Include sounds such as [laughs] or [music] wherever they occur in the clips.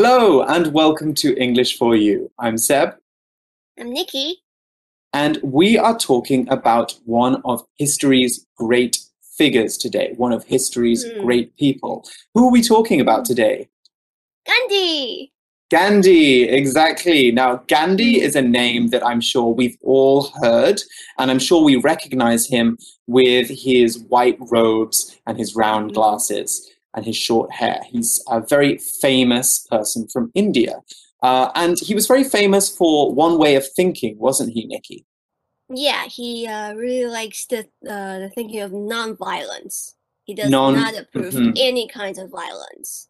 Hello and welcome to English for You. I'm Seb I'm Nikki. and we are talking about one of history's great figures today, one of history's Hmm. great people. Who are we talking about today? Gandhi. Gandhi, exactly. Now, Gandhi is a name that I'm sure we've all heard, and I'm sure we recognize him with his white robes and his round Mhm. glasses and his short hair. He's a very famous person from India. Uh, and he was very famous for one way of thinking, wasn't he, Nikki? Yeah, he uh, really likes the uh, the thinking of non-violence. He does Non- not approve Mhm. any kinds of violence.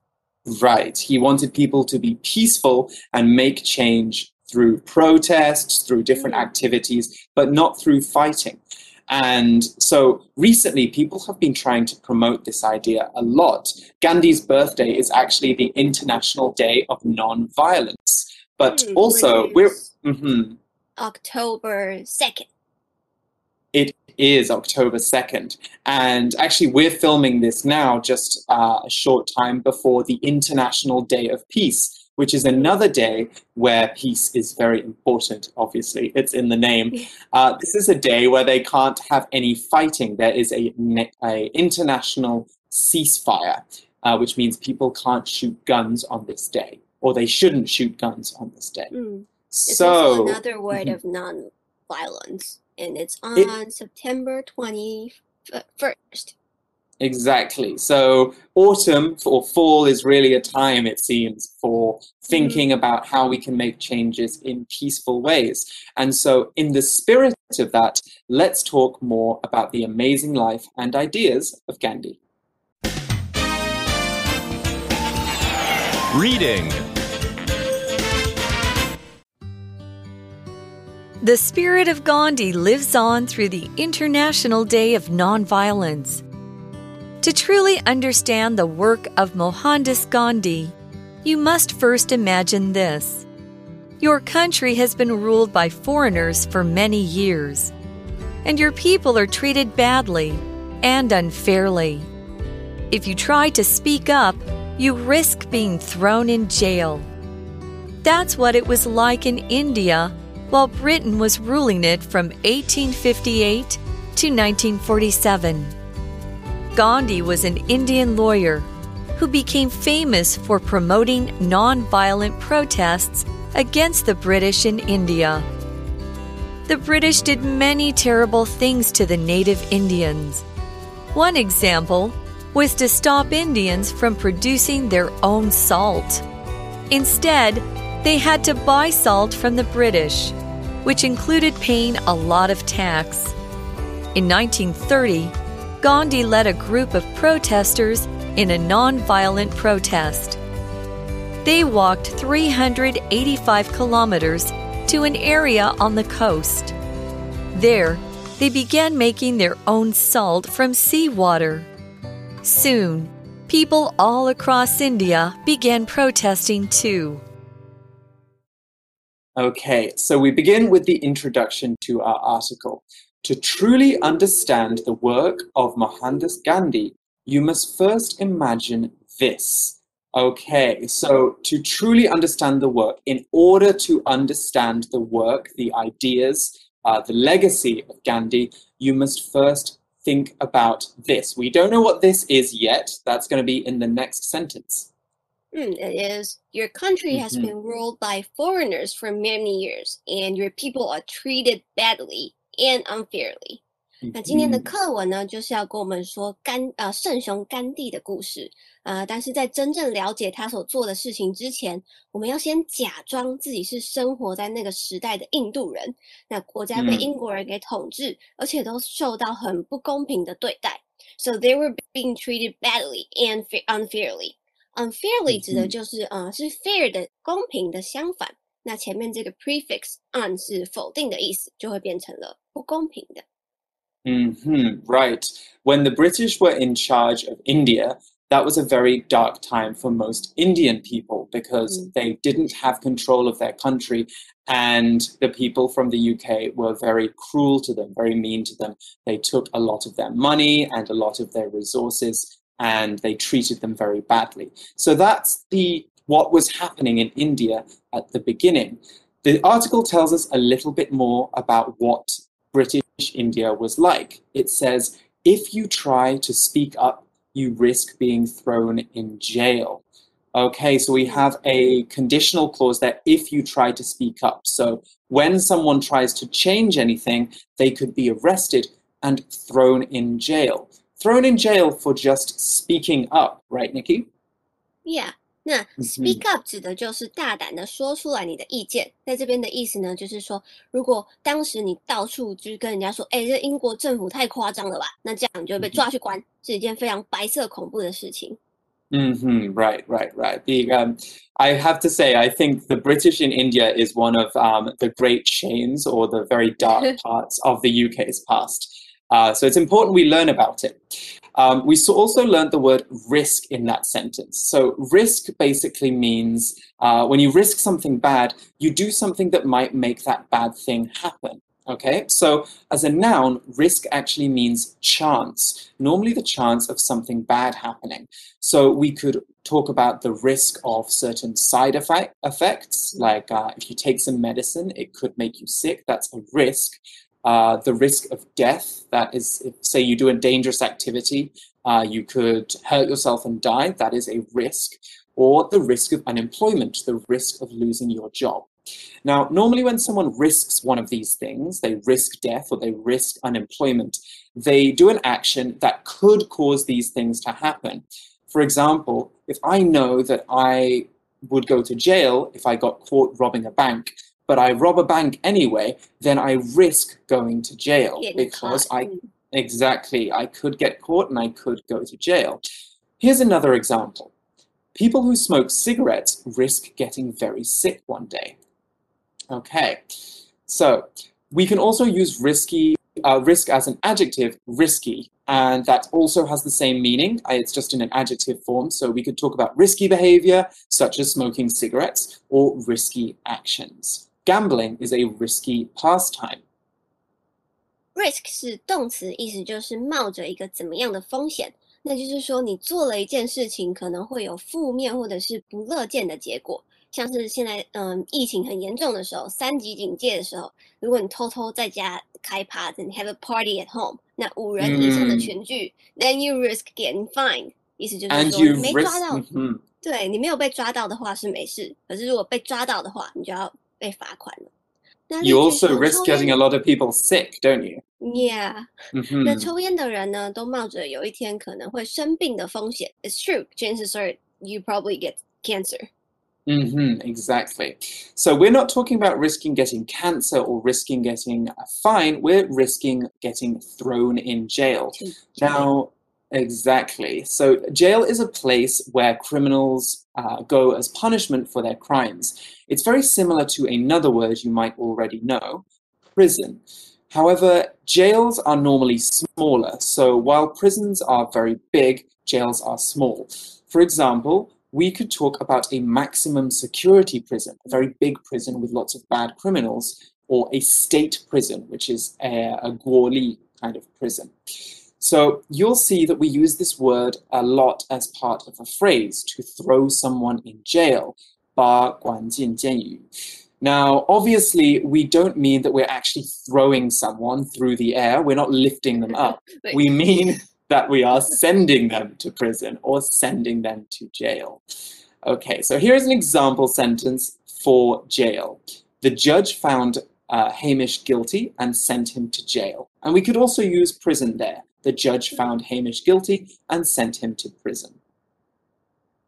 Right. He wanted people to be peaceful and make change through protests, through different Mm. activities, but not through fighting. And so recently, people have been trying to promote this idea a lot. Gandhi's birthday is actually the International Day of Non-Violence. But Hmm, also, we're. is mhm. October second. It is October 2nd. And actually, we're filming this now just uh, a short time before the International Day of Peace, which is another day where peace is very important, obviously. It's in the name. Uh, this is a day where they can't have any fighting. There is a, a international ceasefire, uh, which means people can't shoot guns on this day, or they shouldn't shoot guns on this day. Mm. It's So, also another word Mhm. of non-violence, and it's on It- September twenty first. Exactly. So autumn or fall is really a time, it seems, for mm-hmm. thinking about how we can make changes in peaceful ways. And so, in the spirit of that, let's talk more about the amazing life and ideas of Gandhi. Reading. The spirit of Gandhi lives on through the International Day of Nonviolence. To truly understand the work of Mohandas Gandhi, you must first imagine this. Your country has been ruled by foreigners for many years, and your people are treated badly and unfairly. If you try to speak up, you risk being thrown in jail. That's what it was like in India while Britain was ruling it from 1858 to 1947. Gandhi was an Indian lawyer who became famous for promoting nonviolent protests against the British in India. The British did many terrible things to the native Indians. One example was to stop Indians from producing their own salt. Instead, they had to buy salt from the British, which included paying a lot of tax. In 1930, Gandhi led a group of protesters in a nonviolent protest. They walked 385 kilometers to an area on the coast. There, they began making their own salt from seawater. Soon, people all across India began protesting too. Okay, so we begin with the introduction to our article. To truly understand the work of Mohandas Gandhi, you must first imagine this. Okay, so to truly understand the work, in order to understand the work, the ideas, uh, the legacy of Gandhi, you must first think about this. We don't know what this is yet. That's going to be in the next sentence. Mm, it is. Your country has Mhm. been ruled by foreigners for many years, and your people are treated badly and unfairly. 那今天的嗯课文呢，就是要跟我们说甘呃圣雄甘地的故事。呃，但是在真正了解他所做的事情之前，我们要先假装自己是生活在那个时代的印度人。那国家被嗯英国人给统治，而且都受到很不公平的对待。So they were being treated badly and fa- unfairly. Unfairly 指的嗯就是呃是 fair 的公平的相反。那前面这个 prefix un 是否定的意思，就会变成了不公平的。hmm right. When the British were in charge of India, that was a very dark time for most Indian people because Mm. they didn't have control of their country and the people from the UK were very cruel to them, very mean to them. They took a lot of their money and a lot of their resources and they treated them very badly. So that's the what was happening in India at the beginning. The article tells us a little bit more about what British India was like. It says, if you try to speak up, you risk being thrown in jail. Okay, so we have a conditional clause that if you try to speak up. So when someone tries to change anything, they could be arrested and thrown in jail. Thrown in jail for just speaking up, right, Nikki? Yeah. 那 speak up 指的就是大胆的说出来你的意见，在这边的意思呢，就是说，如果当时你到处就是跟人家说，哎，这英国政府太夸张了吧，那这样你就会被抓去关，是一件非常白色恐怖的事情。Mm-hmm. Right, right, right. The um, I have to say, I think the British in India is one of um, the great shames or the very dark parts of the UK's past. Uh, so it's important we learn about it. Um, we also learned the word risk in that sentence. So risk basically means uh, when you risk something bad, you do something that might make that bad thing happen. Okay, so as a noun, risk actually means chance, normally the chance of something bad happening. So we could talk about the risk of certain side effect, effects, like uh, if you take some medicine, it could make you sick, that's a risk. Uh, the risk of death, that is, if, say you do a dangerous activity, uh, you could hurt yourself and die, that is a risk. Or the risk of unemployment, the risk of losing your job. Now, normally when someone risks one of these things, they risk death or they risk unemployment, they do an action that could cause these things to happen. For example, if I know that I would go to jail if I got caught robbing a bank, but I rob a bank anyway, then I risk going to jail Getting because caught. I exactly I could get caught and I could go to jail. Here's another example. People who smoke cigarettes risk getting very sick one day. Okay, so we can also use risky, uh, risk as an adjective, risky, and that also has the same meaning. It's just in an adjective form, so we could talk about risky behavior, such as smoking cigarettes, or risky actions. Gambling is a risky pastime. risk 是动词，意思就是冒着一个怎么样的风险。那就是说，你做了一件事情，可能会有负面或者是不乐见的结果。像是现在，嗯，疫情很严重的时候，三级警戒的时候，如果你偷偷在家开趴子，你 have a party at home，那五人以上的嗯群聚、t h e n you risk getting fined，意思就是说没抓到，Mhm. 对你没有被抓到的话是没事，可是如果被抓到的话，你就要 被罚款了。那 you 例句 also 说 risk 抽 getting 烟 a lot of people sick, don't you? Yeah，那 Mhm. 抽烟的人呢，都冒着有一天可能会生病的风险。It's true, chances are you probably get cancer. hmm exactly. So we're not talking about risking getting cancer or risking getting a fine. We're risking getting thrown in jail. to jail. Now, exactly. So jail is a place where criminals uh, go as punishment for their crimes. It's very similar to another word you might already know, prison. However, jails are normally smaller. So while prisons are very big, jails are small. For example, we could talk about a maximum security prison, a very big prison with lots of bad criminals, or a state prison, which is a, a guoli kind of prison. So you'll see that we use this word a lot as part of a phrase to throw someone in jail. 把关进监狱. Now, obviously, we don't mean that we're actually throwing someone through the air. We're not lifting them up. [laughs] Wait. We mean [laughs] that we are sending them to prison or sending them to jail. Okay, so here's an example sentence for jail. The judge found uh, Hamish guilty and sent him to jail. And we could also use prison there. The judge found Hamish guilty and sent him to prison.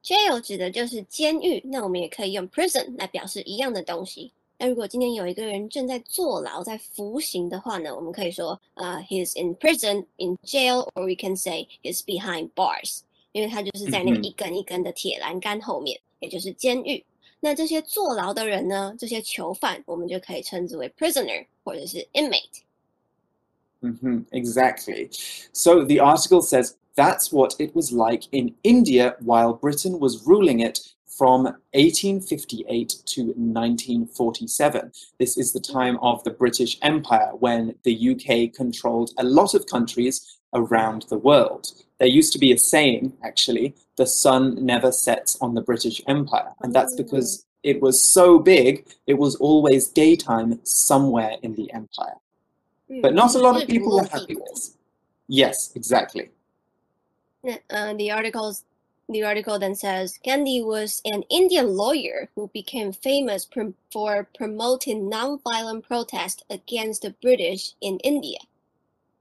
jail 指的就是监狱，那我们也可以用 prison 来表示一样的东西。那如果今天有一个人正在坐牢、在服刑的话呢，我们可以说，呃、h e s in prison, in jail, or we can say he's behind bars，因为他就是在那个嗯哼一根一根的铁栏杆后面，也就是监狱。那这些坐牢的人呢，这些囚犯，我们就可以称之为 prisoner 或者是 inmate。 Mhm, exactly. So the article says that's what it was like in India while Britain was ruling it from 1858 to 1947. This is the time of the British Empire when the UK controlled a lot of countries around the world. there used to be a saying, actually, the sun never sets on the British Empire. And that's because it was so big, it was always daytime somewhere in the empire. Hmm, but not a lot of people were happy with. Yes, exactly. Uh, the articles the article then says Gandhi was an Indian lawyer who became famous pr for promoting nonviolent protest against the British in India.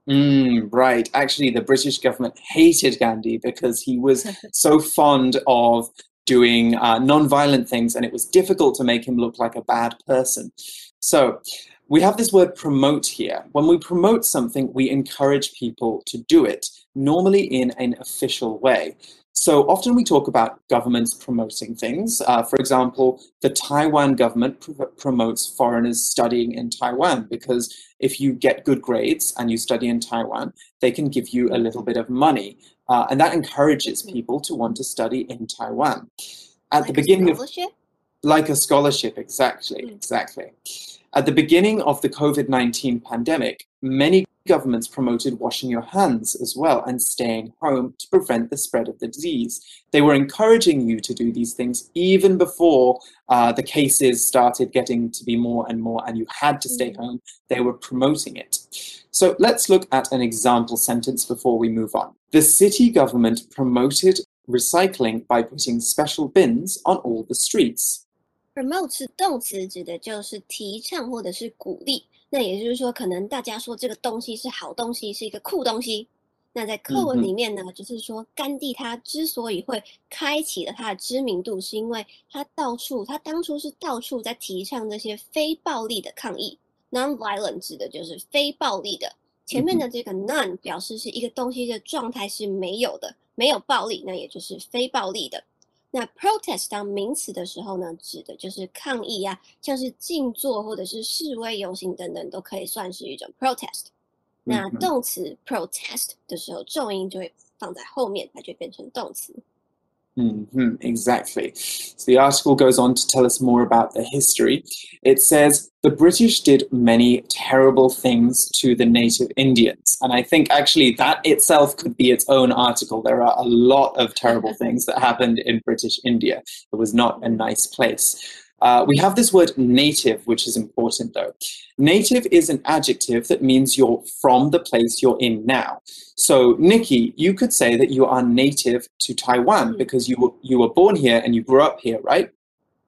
Mm, right. Actually, the British government hated Gandhi because he was [laughs] so fond of doing uh, nonviolent things and it was difficult to make him look like a bad person. So, we have this word promote here. When we promote something, we encourage people to do it, normally in an official way. So often we talk about governments promoting things. Uh, for example, the Taiwan government pr- promotes foreigners studying in Taiwan because if you get good grades and you study in Taiwan, they can give you a little bit of money. Uh, and that encourages people to want to study in Taiwan. At the Like a beginning of scholarship? like a scholarship, exactly, Mm. exactly. At the beginning of the COVID 19 pandemic, many governments promoted washing your hands as well and staying home to prevent the spread of the disease. They were encouraging you to do these things even before uh, the cases started getting to be more and more, and you had to stay Mm. home. They were promoting it. So let's look at an example sentence before we move on. The city government promoted recycling by putting special bins on all the streets. Promote 是动词，指的就是提倡或者是鼓励。那也就是说，可能大家说这个东西是好东西，是一个酷东西。那在课文里面呢，就是说甘地他之所以会开启了他的知名度，是因为他到处，他当初是到处在提倡这些非暴力的抗议。Non-violent 指的就是非暴力的。前面的这个 none 表示是一个东西的状态是没有的，没有暴力，那也就是非暴力的。那 protest 当名词的时候呢，指的就是抗议啊，像是静坐或者是示威游行等等，都可以算是一种 protest。那动词 protest 的时候，重音就会放在后面，它就变成动词。Hmm exactly. So the article goes on to tell us more about the history. It says the British did many terrible things to the native Indians. And I think actually that itself could be its own article. There are a lot of terrible things that happened in British India. It was not a nice place. Uh, we have this word native, which is important though. Native is an adjective that means you're from the place you're in now. So, Nikki, you could say that you are native to Taiwan Mm. because you were, you were born here and you grew up here, right?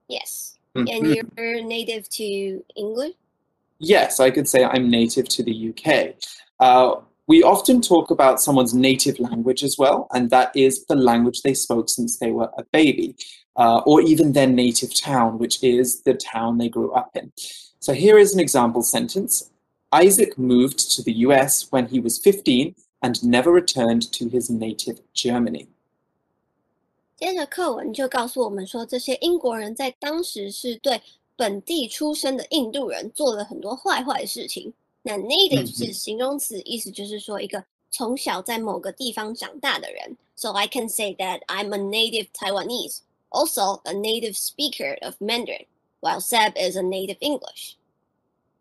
Yes, Mhm. and you're native to English. Yes, I could say I'm native to the UK. Uh, we often talk about someone's native language as well, and that is the language they spoke since they were a baby, uh, or even their native town, which is the town they grew up in. So here is an example sentence Isaac moved to the US when he was 15 and never returned to his native Germany. 接着课文就告诉我们说，这些英国人在当时是对本地出生的印度人做了很多坏坏的事情。那 native 嗯是形容词，意思就是说一个从小在某个地方长大的人。So I can say that I'm a native Taiwanese, also a native speaker of Mandarin, while Seb is a native English.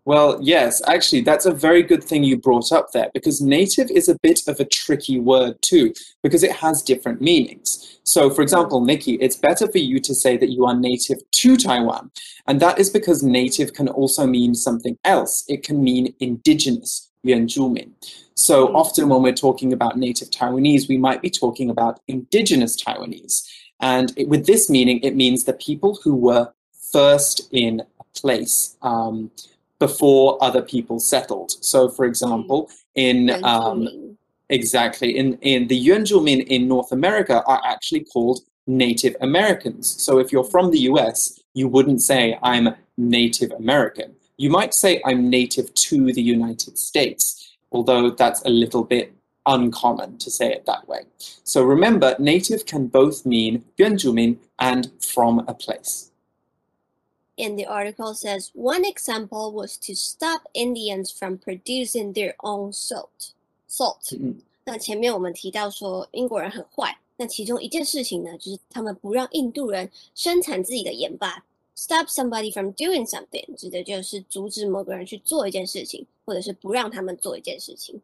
Well, yes, actually, that's a very good thing you brought up there because native is a bit of a tricky word too because it has different meanings. So, for example, Nikki, it's better for you to say that you are native to Taiwan. And that is because native can also mean something else. It can mean indigenous, 原住民. So, Mm. often when we're talking about native Taiwanese, we might be talking about indigenous Taiwanese. And it, with this meaning, it means the people who were first in a place um, before other people settled. So, for example, in um, exactly in in the Yuanzhumin in North America are actually called Native Americans. So, if you're from the U.S., you wouldn't say I'm Native American. You might say I'm native to the United States, although that's a little bit uncommon to say it that way. So remember, native can both mean Yuanzhumin and from a place. And the article says one example was to stop Indians from producing their own salt. Salt. 嗯那前面我们提到说英国人很坏，那其中一件事情呢，就是他们不让印度人生产自己的盐巴。Stop somebody from doing something 指的就是阻止某个人去做一件事情，或者是不让他们做一件事情。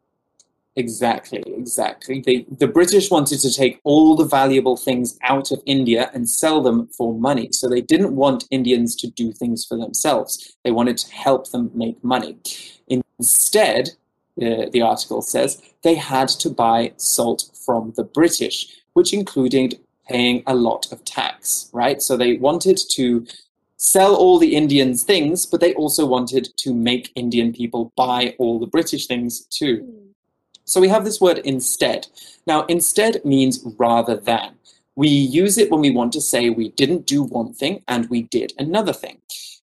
Exactly, exactly. The, the British wanted to take all the valuable things out of India and sell them for money. So they didn't want Indians to do things for themselves. They wanted to help them make money. Instead, uh, the article says, they had to buy salt from the British, which included paying a lot of tax, right? So they wanted to sell all the Indians things, but they also wanted to make Indian people buy all the British things too. So we have this word instead. Now, instead means rather than. We use it when we want to say we didn't do one thing and we did another thing.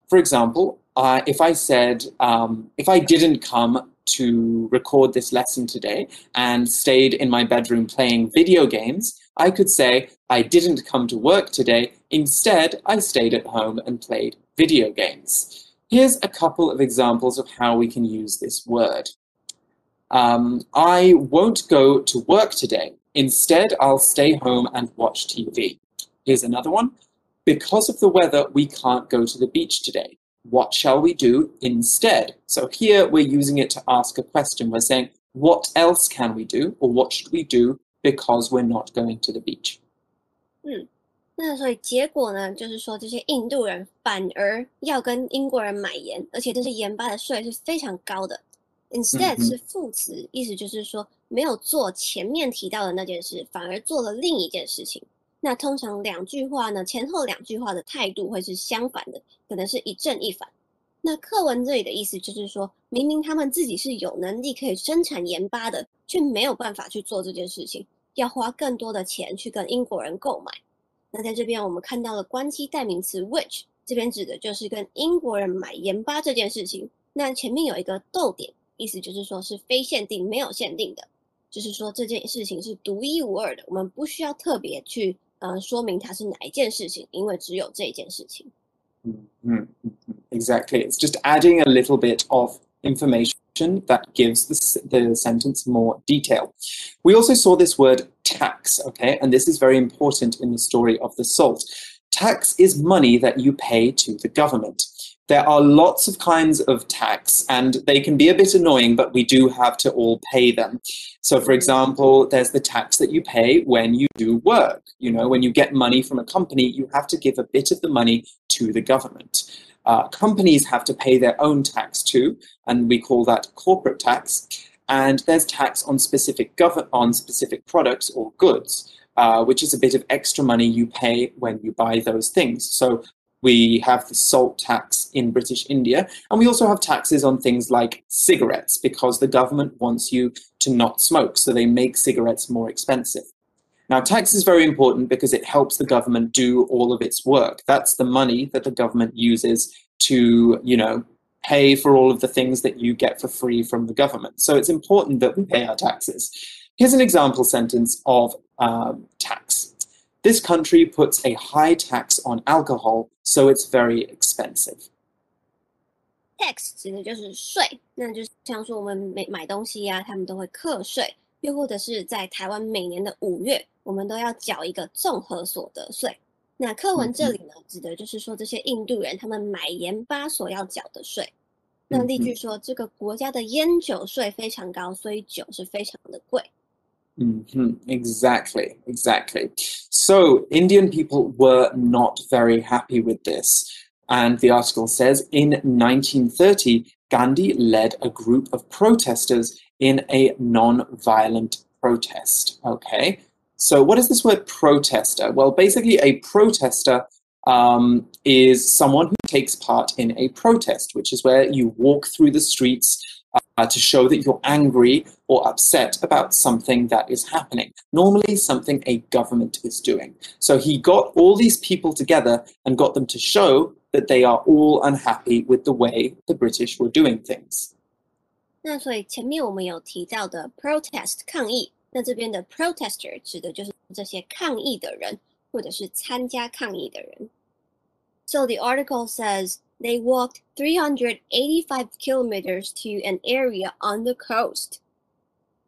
For example, uh, if I said, um, if I didn't come to record this lesson today and stayed in my bedroom playing video games, I could say, I didn't come to work today. Instead, I stayed at home and played video games. Here's a couple of examples of how we can use this word. Um, I won't go to work today. Instead, I'll stay home and watch TV. Here's another one. Because of the weather, we can't go to the beach today. What shall we do instead? So here we're using it to ask a question. We're saying, what else can we do or what should we do because we're not going to the beach? 那所以结果呢，就是说这些印度人反而要跟英国人买盐，而且这些盐巴的税是非常高的。 Instead 是副词，意思就是说没有做前面提到的那件事，反而做了另一件事情。那通常两句话呢，前后两句话的态度会是相反的，可能是一正一反。那课文这里的意思就是说，明明他们自己是有能力可以生产盐巴的，却没有办法去做这件事情，要花更多的钱去跟英国人购买。那在这边我们看到了关系代名词 which，这边指的就是跟英国人买盐巴这件事情。那前面有一个逗点，意思就是说是非限定、没有限定的，就是说这件事情是独一无二的，我们不需要特别去呃说明它是哪一件事情，因为只有这一件事情。 Mhm, mhm. Exactly. It's just adding a little bit of information that gives the, s- the sentence more detail. We also saw this word tax, okay? And this is very important in the story of the salt. Tax is money that you pay to the government. There are lots of kinds of tax, and they can be a bit annoying, but we do have to all pay them. So, for example, there's the tax that you pay when you do work. You know, when you get money from a company, you have to give a bit of the money to the government. Uh, companies have to pay their own tax too, and we call that corporate tax. And there's tax on specific gov- on specific products or goods, uh, which is a bit of extra money you pay when you buy those things. So we have the salt tax in British India, and we also have taxes on things like cigarettes because the government wants you to not smoke, so they make cigarettes more expensive. Now, tax is very important because it helps the government do all of its work. That's the money that the government uses to, you know, pay for all of the things that you get for free from the government. So it's important that we pay our taxes. Here's an example sentence of um, tax. This country puts a high tax on alcohol, so it's very expensive. tax 指的就是税，那就是像说我们买买东西呀、他们都会课税，又或者是在台湾每年的五月，我们都要缴一个综合所得税。那课文这里呢，指的就是说这些印度人他们买盐巴所要缴的税。那例句说，这个国家的烟酒税非常高，所以酒是非常的贵。Mhm, Exactly, exactly. So Indian people were not very happy with this. And the article says in 1930, Gandhi led a group of protesters in a non violent protest. Okay, so what is this word protester? Well, basically, a protester um, is someone who takes part in a protest, which is where you walk through the streets uh, to show that you're angry or upset about something that is happening. Normally, something a government is doing. So he got all these people together and got them to show that they are all unhappy with the way the British were doing things. 那所以前面我们有提到的 protest 抗议，那这边的 protester 指的就是这些抗议的人，或者是参加抗议的人。So the article says they walked 385 kilometers to an area on the coast.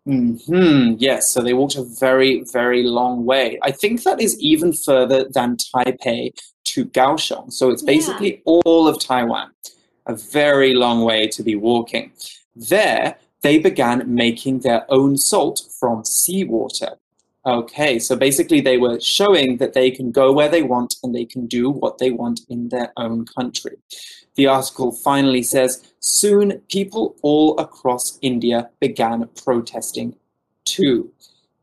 Hmm. Yes. So they walked a very, very long way. I think that is even further than Taipei to Kaohsiung. So it's Yeah. basically all of Taiwan. A very long way to be walking. There, they began making their own salt from seawater. Okay, so basically they were showing that they can go where they want and they can do what they want in their own country. The article finally says soon people all across India began protesting too.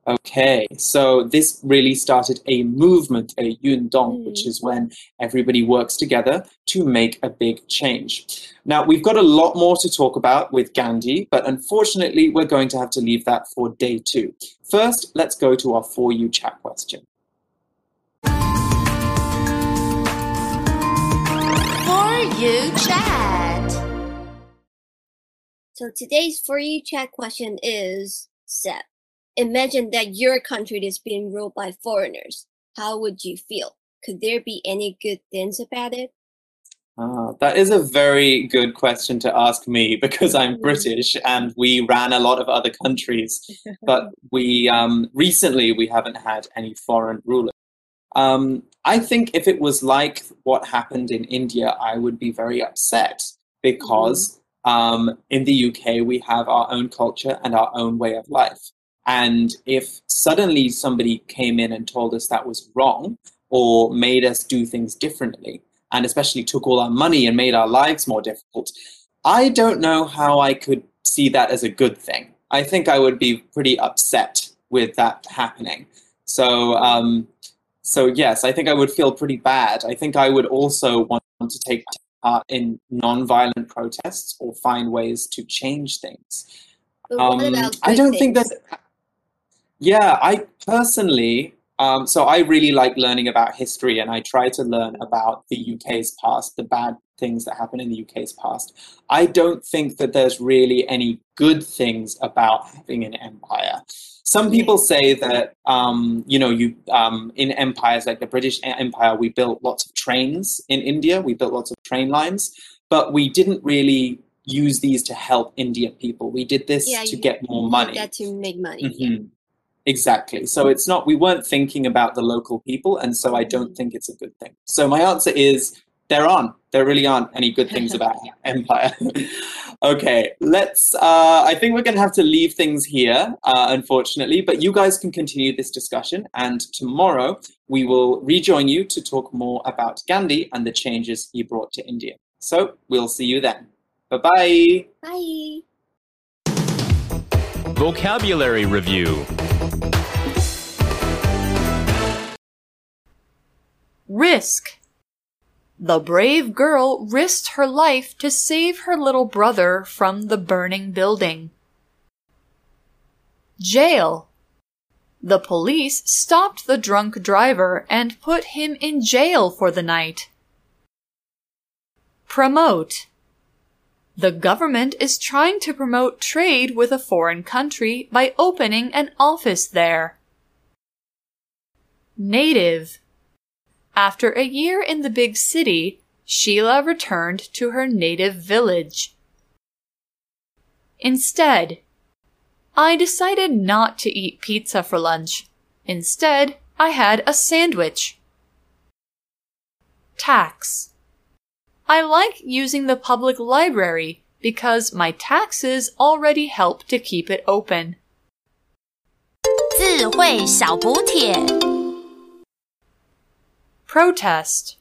Okay, so this really started a movement, a yundong, Mm. which is when everybody works together to make a big change. Now, we've got a lot more to talk about with Gandhi, but unfortunately, we're going to have to leave that for day two. First, let's go to our For You chat question. For You Chat. So today's for you chat question is Seb. Imagine that your country is being ruled by foreigners. How would you feel? Could there be any good things about it? Ah, that is a very good question to ask me [laughs] because I'm Mm. British and we ran a lot of other countries, but [laughs] we um, recently we haven't had any foreign rulers. Um, I think if it was like what happened in India, I would be very upset because um, in the UK we have our own culture and our own way of life. And if suddenly somebody came in and told us that was wrong or made us do things differently, and especially took all our money and made our lives more difficult, I don't know how I could see that as a good thing. I think I would be pretty upset with that happening. So, um, so yes, I think I would feel pretty bad. I think I would also want to take part in non-violent protests or find ways to change things. Um, I don't think that. Yeah, I personally, um, so I really like learning about history, and I try to learn about the UK's past, the bad things that happen in the UK's past. I don't think that there's really any good things about having an empire. Some people say that um, you know you um, in empires like the British Empire, we built lots of trains in India. We built lots of train lines, but we didn't really use these to help Indian people. We did this Yeah, to get more money. Get to make money. yeah. Exactly. So it's not, we weren't thinking about the local people, and so I don't think it's a good thing. So my answer is there aren't. There really aren't any good things [laughs] about empire. [laughs] okay, let's, uh, I think we're going to have to leave things here, uh, unfortunately, but you guys can continue this discussion, and tomorrow we will rejoin you to talk more about Gandhi and the changes he brought to India. So we'll see you then. Bye bye. Bye. Vocabulary Review Risk. The brave girl risked her life to save her little brother from the burning building. Jail. The police stopped the drunk driver and put him in jail for the night. Promote. The government is trying to promote trade with a foreign country by opening an office there. Native. After a year in the big city, Sheila returned to her native village. Instead, I decided not to eat pizza for lunch. Instead, I had a sandwich. Tax. I like using the public library because my taxes already help to keep it open. 智慧小补帖。 Protest.